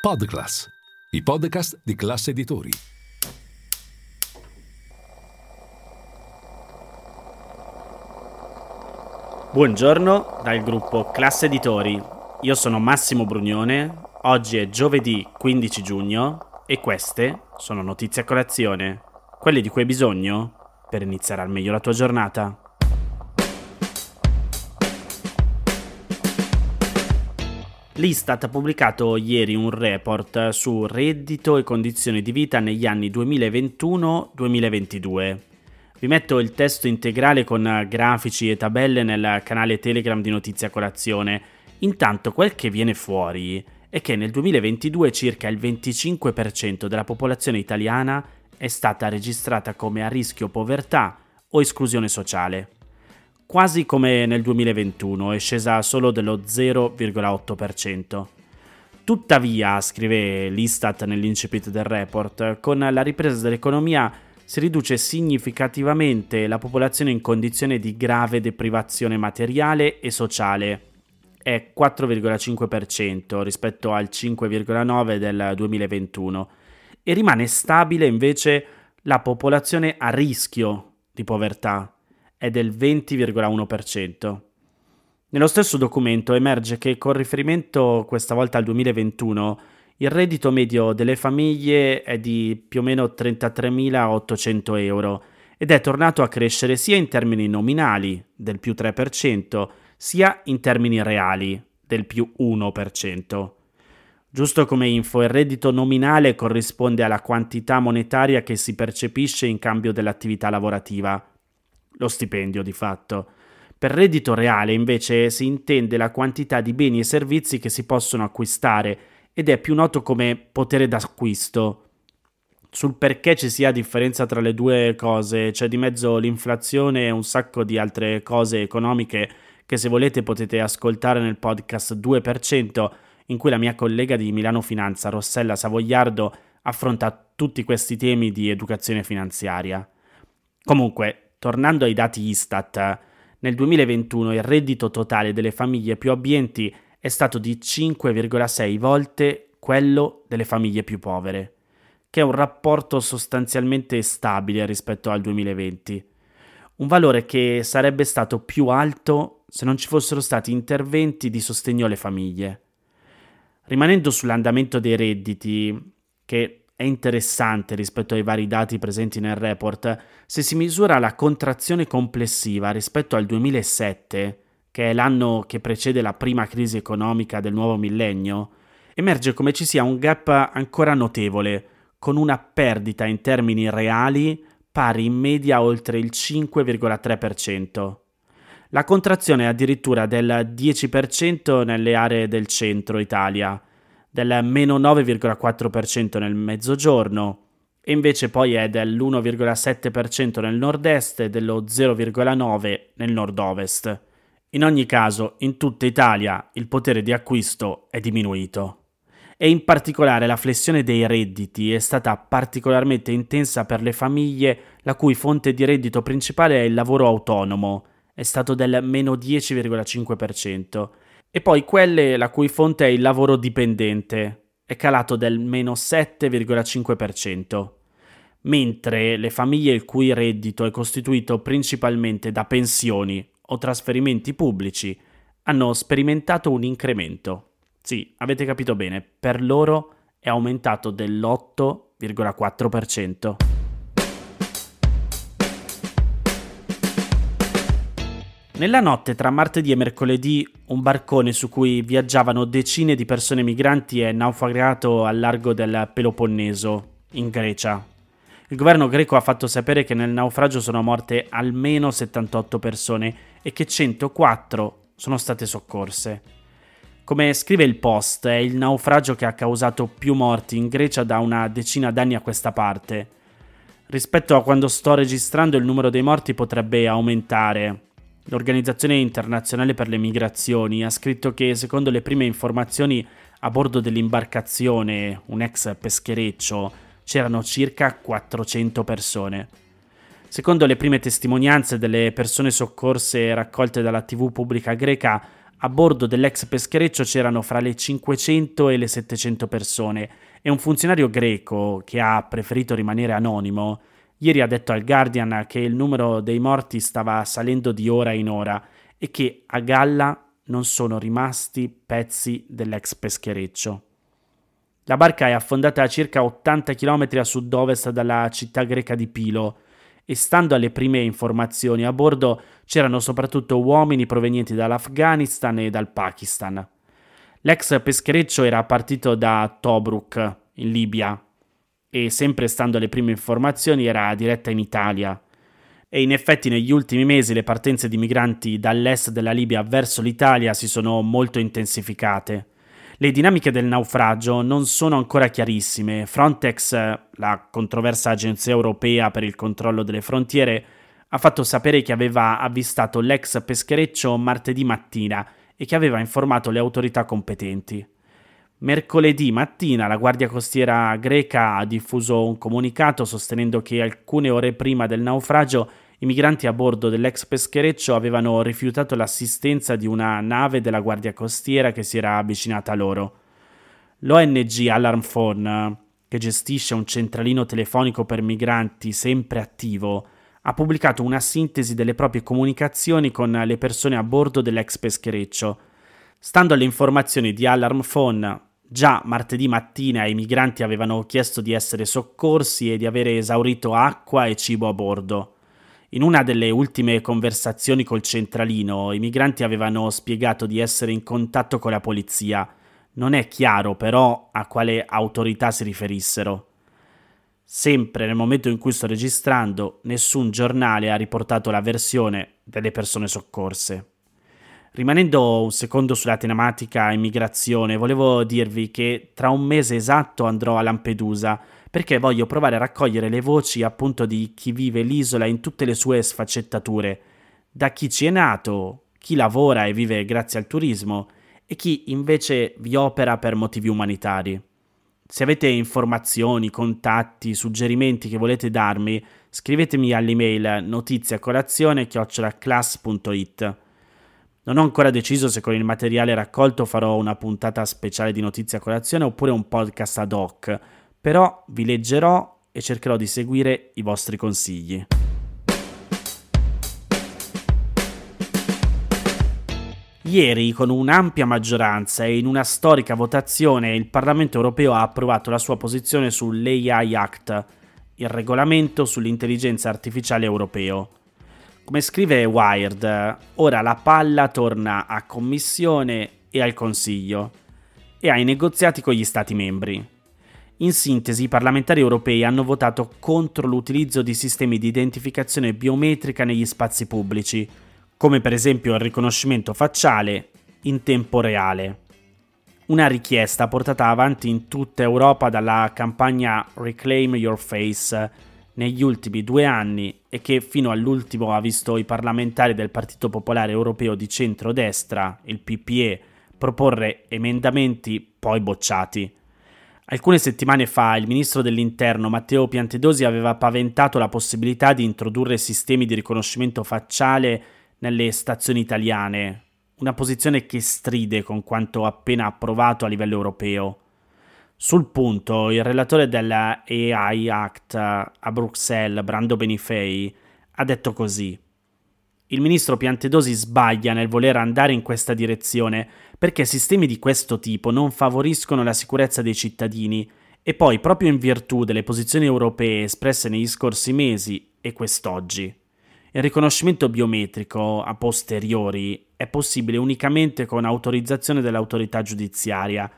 Podclass, i podcast di classe editori. Buongiorno dal gruppo Classe Editori. Io sono Massimo Brugnone. Oggi è giovedì 15 giugno e queste sono notizie a colazione, quelle di cui hai bisogno per iniziare al meglio la tua giornata. L'Istat ha pubblicato ieri un report su reddito e condizioni di vita negli anni 2021-2022. Vi metto il testo integrale con grafici e tabelle nel canale Telegram di Notizia Colazione. Intanto quel che viene fuori è che nel 2022 circa il 25% della popolazione italiana è stata registrata come a rischio povertà o esclusione sociale quasi come nel 2021, è scesa solo dello 0,8%. Tuttavia, scrive l'Istat nell'incipit del report, con la ripresa dell'economia si riduce significativamente la popolazione in condizione di grave deprivazione materiale e sociale. È 4,5% rispetto al 5,9% del 2021 e rimane stabile invece la popolazione a rischio di povertà, è del 20,1%. Nello stesso documento emerge che con riferimento questa volta al 2021 il reddito medio delle famiglie è di più o meno 33.800 euro ed è tornato a crescere sia in termini nominali del più 3%, sia in termini reali del più 1%. Giusto come info, il reddito nominale corrisponde alla quantità monetaria che si percepisce in cambio dell'attività lavorativa, lo stipendio di fatto. Per reddito reale invece si intende la quantità di beni e servizi che si possono acquistare ed è più noto come potere d'acquisto. Sul perché ci sia differenza tra le due cose, c'è di mezzo l'inflazione e un sacco di altre cose economiche che se volete potete ascoltare nel podcast 2%, in cui la mia collega di Milano Finanza, Rossella Savogliardo, affronta tutti questi temi di educazione finanziaria. Comunque, Tornando ai dati Istat, nel 2021 il reddito totale delle famiglie più abbienti è stato di 5,6 volte quello delle famiglie più povere, che è un rapporto sostanzialmente stabile rispetto al 2020. Un valore che sarebbe stato più alto se non ci fossero stati interventi di sostegno alle famiglie. Rimanendo sull'andamento dei redditi, che è interessante rispetto ai vari dati presenti nel report se si misura la contrazione complessiva rispetto al 2007, che è l'anno che precede la prima crisi economica del nuovo millennio, emerge come ci sia un gap ancora notevole, con una perdita in termini reali pari in media oltre il 5,3%. La contrazione è addirittura del 10% nelle aree del centro Italia, del meno 9,4% nel mezzogiorno e invece poi è dell'1,7% nel nord-est e dello 0,9% nel nord-ovest. In ogni caso, in tutta Italia il potere di acquisto è diminuito. E in particolare la flessione dei redditi è stata particolarmente intensa per le famiglie la cui fonte di reddito principale è il lavoro autonomo, è stato del meno 10,5%, e poi quelle la cui fonte è il lavoro dipendente, è calato del meno 7,5%, mentre le famiglie il cui reddito è costituito principalmente da pensioni o trasferimenti pubblici hanno sperimentato un incremento. Sì, avete capito bene, per loro è aumentato dell'8,4%. Nella notte tra martedì e mercoledì un barcone su cui viaggiavano decine di persone migranti è naufragato al largo del Peloponneso, in Grecia. Il governo greco ha fatto sapere che nel naufragio sono morte almeno 78 persone e che 104 sono state soccorse. Come scrive il Post, è il naufragio che ha causato più morti in Grecia da una decina d'anni a questa parte. Rispetto a quando sto registrando il numero dei morti potrebbe aumentare, L'Organizzazione internazionale per le migrazioni ha scritto che, secondo le prime informazioni, a bordo dell'imbarcazione, un ex peschereccio, c'erano circa 400 persone. Secondo le prime testimonianze delle persone soccorse raccolte dalla TV pubblica greca, A bordo dell'ex peschereccio c'erano fra le 500 e le 700 persone e un funzionario greco, che ha preferito rimanere anonimo, ieri ha detto al Guardian che il numero dei morti stava salendo di ora in ora e che a galla non sono rimasti pezzi dell'ex peschereccio. La barca è affondata a circa 80 km a sud-ovest dalla città greca di Pilo e stando alle prime informazioni a bordo c'erano soprattutto uomini provenienti dall'Afghanistan e dal Pakistan. L'ex peschereccio era partito da Tobruk, in Libia, e sempre stando alle prime informazioni era diretta in Italia. E in effetti negli ultimi mesi le partenze di migranti dall'est della Libia verso l'Italia si sono molto intensificate. Le dinamiche del naufragio non sono ancora chiarissime. Frontex, la controversa agenzia europea per il controllo delle frontiere, ha fatto sapere che aveva avvistato l'ex peschereccio martedì mattina e che aveva informato le autorità competenti. Mercoledì mattina la Guardia Costiera greca ha diffuso un comunicato sostenendo che alcune ore prima del naufragio i migranti a bordo dell'ex peschereccio avevano rifiutato l'assistenza di una nave della Guardia Costiera che si era avvicinata a loro. L'ONG Alarm Phone, che gestisce un centralino telefonico per migranti sempre attivo, ha pubblicato una sintesi delle proprie comunicazioni con le persone a bordo dell'ex peschereccio. Stando alle informazioni di Alarm Phone, già martedì mattina i migranti avevano chiesto di essere soccorsi e di avere esaurito acqua e cibo a bordo. In una delle ultime conversazioni col centralino, i migranti avevano spiegato di essere in contatto con la polizia. Non è chiaro però a quale autorità si riferissero. Sempre nel momento in cui sto registrando, nessun giornale ha riportato la versione delle persone soccorse. Rimanendo un secondo sulla tematica immigrazione, volevo dirvi che tra un mese esatto andrò a Lampedusa perché voglio provare a raccogliere le voci appunto di chi vive l'isola in tutte le sue sfaccettature, da chi ci è nato, chi lavora e vive grazie al turismo e chi invece vi opera per motivi umanitari. Se avete informazioni, contatti, suggerimenti che volete darmi, scrivetemi all'email notiziacolazione-class.it. Non ho ancora deciso se con il materiale raccolto farò una puntata speciale di Notizia Colazione oppure un podcast ad hoc, però vi leggerò e cercherò di seguire i vostri consigli. Ieri, con un'ampia maggioranza e in una storica votazione, il Parlamento europeo ha approvato la sua posizione sull'AI Act, il regolamento sull'intelligenza artificiale europeo. Come scrive Wired, ora la palla torna a Commissione e al Consiglio e ai negoziati con gli Stati membri. In sintesi, i parlamentari europei hanno votato contro l'utilizzo di sistemi di identificazione biometrica negli spazi pubblici, come per esempio il riconoscimento facciale in tempo reale. Una richiesta portata avanti in tutta Europa dalla campagna Reclaim Your Face negli ultimi due anni e che fino all'ultimo ha visto i parlamentari del Partito Popolare Europeo di centrodestra, il PPE, proporre emendamenti poi bocciati. Alcune settimane fa il ministro dell'Interno Matteo Piantedosi aveva paventato la possibilità di introdurre sistemi di riconoscimento facciale nelle stazioni italiane, una posizione che stride con quanto appena approvato a livello europeo. Sul punto, il relatore della AI Act a Bruxelles, Brando Benifei, ha detto così. Il ministro Piantedosi sbaglia nel voler andare in questa direzione perché sistemi di questo tipo non favoriscono la sicurezza dei cittadini e poi proprio in virtù delle posizioni europee espresse negli scorsi mesi e quest'oggi. Il riconoscimento biometrico a posteriori è possibile unicamente con autorizzazione dell'autorità giudiziaria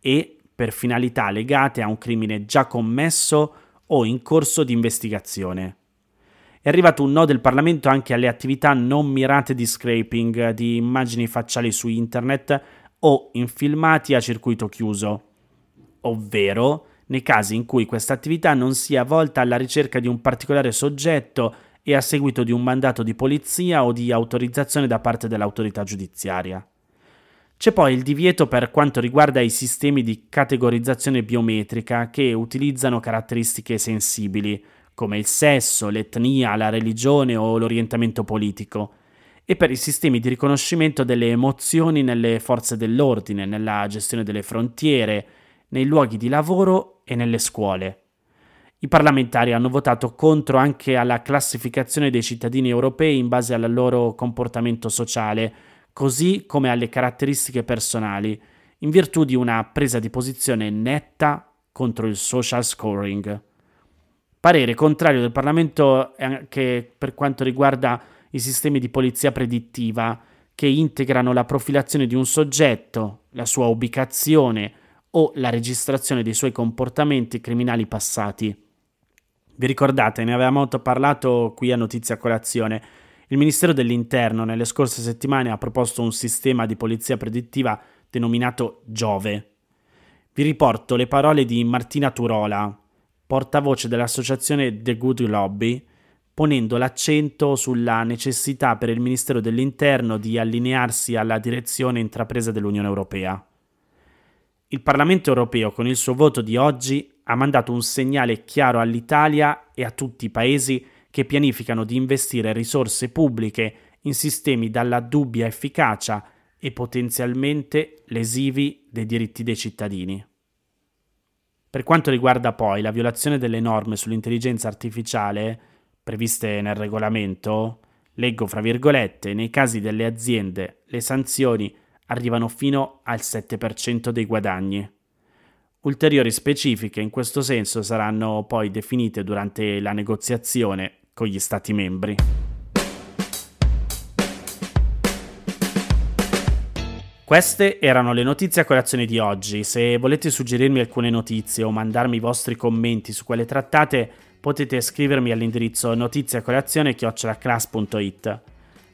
e per finalità legate a un crimine già commesso o in corso di investigazione. È arrivato un no del Parlamento anche alle attività non mirate di scraping di immagini facciali su internet o in filmati a circuito chiuso, ovvero nei casi in cui questa attività non sia volta alla ricerca di un particolare soggetto e a seguito di un mandato di polizia o di autorizzazione da parte dell'autorità giudiziaria. C'è poi il divieto per quanto riguarda i sistemi di categorizzazione biometrica che utilizzano caratteristiche sensibili, come il sesso, l'etnia, la religione o l'orientamento politico, e per i sistemi di riconoscimento delle emozioni nelle forze dell'ordine, nella gestione delle frontiere, nei luoghi di lavoro e nelle scuole. I parlamentari hanno votato contro anche alla classificazione dei cittadini europei in base al loro comportamento sociale, così come alle caratteristiche personali, in virtù di una presa di posizione netta contro il social scoring. Parere contrario del Parlamento anche per quanto riguarda i sistemi di polizia predittiva che integrano la profilazione di un soggetto, la sua ubicazione o la registrazione dei suoi comportamenti criminali passati. Vi ricordate, ne avevamo parlato qui a Notizia Colazione. Il Ministero dell'Interno nelle scorse settimane ha proposto un sistema di polizia predittiva denominato Giove. Vi riporto le parole di Martina Turola, portavoce dell'associazione The Good Lobby, ponendo l'accento sulla necessità per il Ministero dell'Interno di allinearsi alla direzione intrapresa dell'Unione Europea. Il Parlamento europeo con il suo voto di oggi ha mandato un segnale chiaro all'Italia e a tutti i paesi che pianificano di investire risorse pubbliche in sistemi dalla dubbia efficacia e potenzialmente lesivi dei diritti dei cittadini. Per quanto riguarda poi la violazione delle norme sull'intelligenza artificiale, previste nel regolamento, leggo fra virgolette, nei casi delle aziende le sanzioni arrivano fino al 7% dei guadagni. Ulteriori specifiche in questo senso saranno poi definite durante la negoziazione con gli Stati membri. Queste erano le notizie a colazione di oggi. Se volete suggerirmi alcune notizie o mandarmi i vostri commenti su quelle trattate, potete scrivermi all'indirizzo notiziacolazione.it.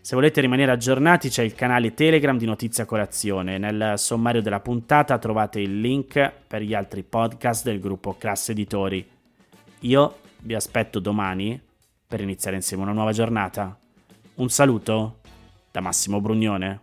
Se volete rimanere aggiornati c'è il canale Telegram di Notizia Colazione. Nel sommario della puntata trovate il link per gli altri podcast del gruppo Classe Editori. Io vi aspetto domani per iniziare insieme una nuova giornata. Un saluto da Massimo Brugnone.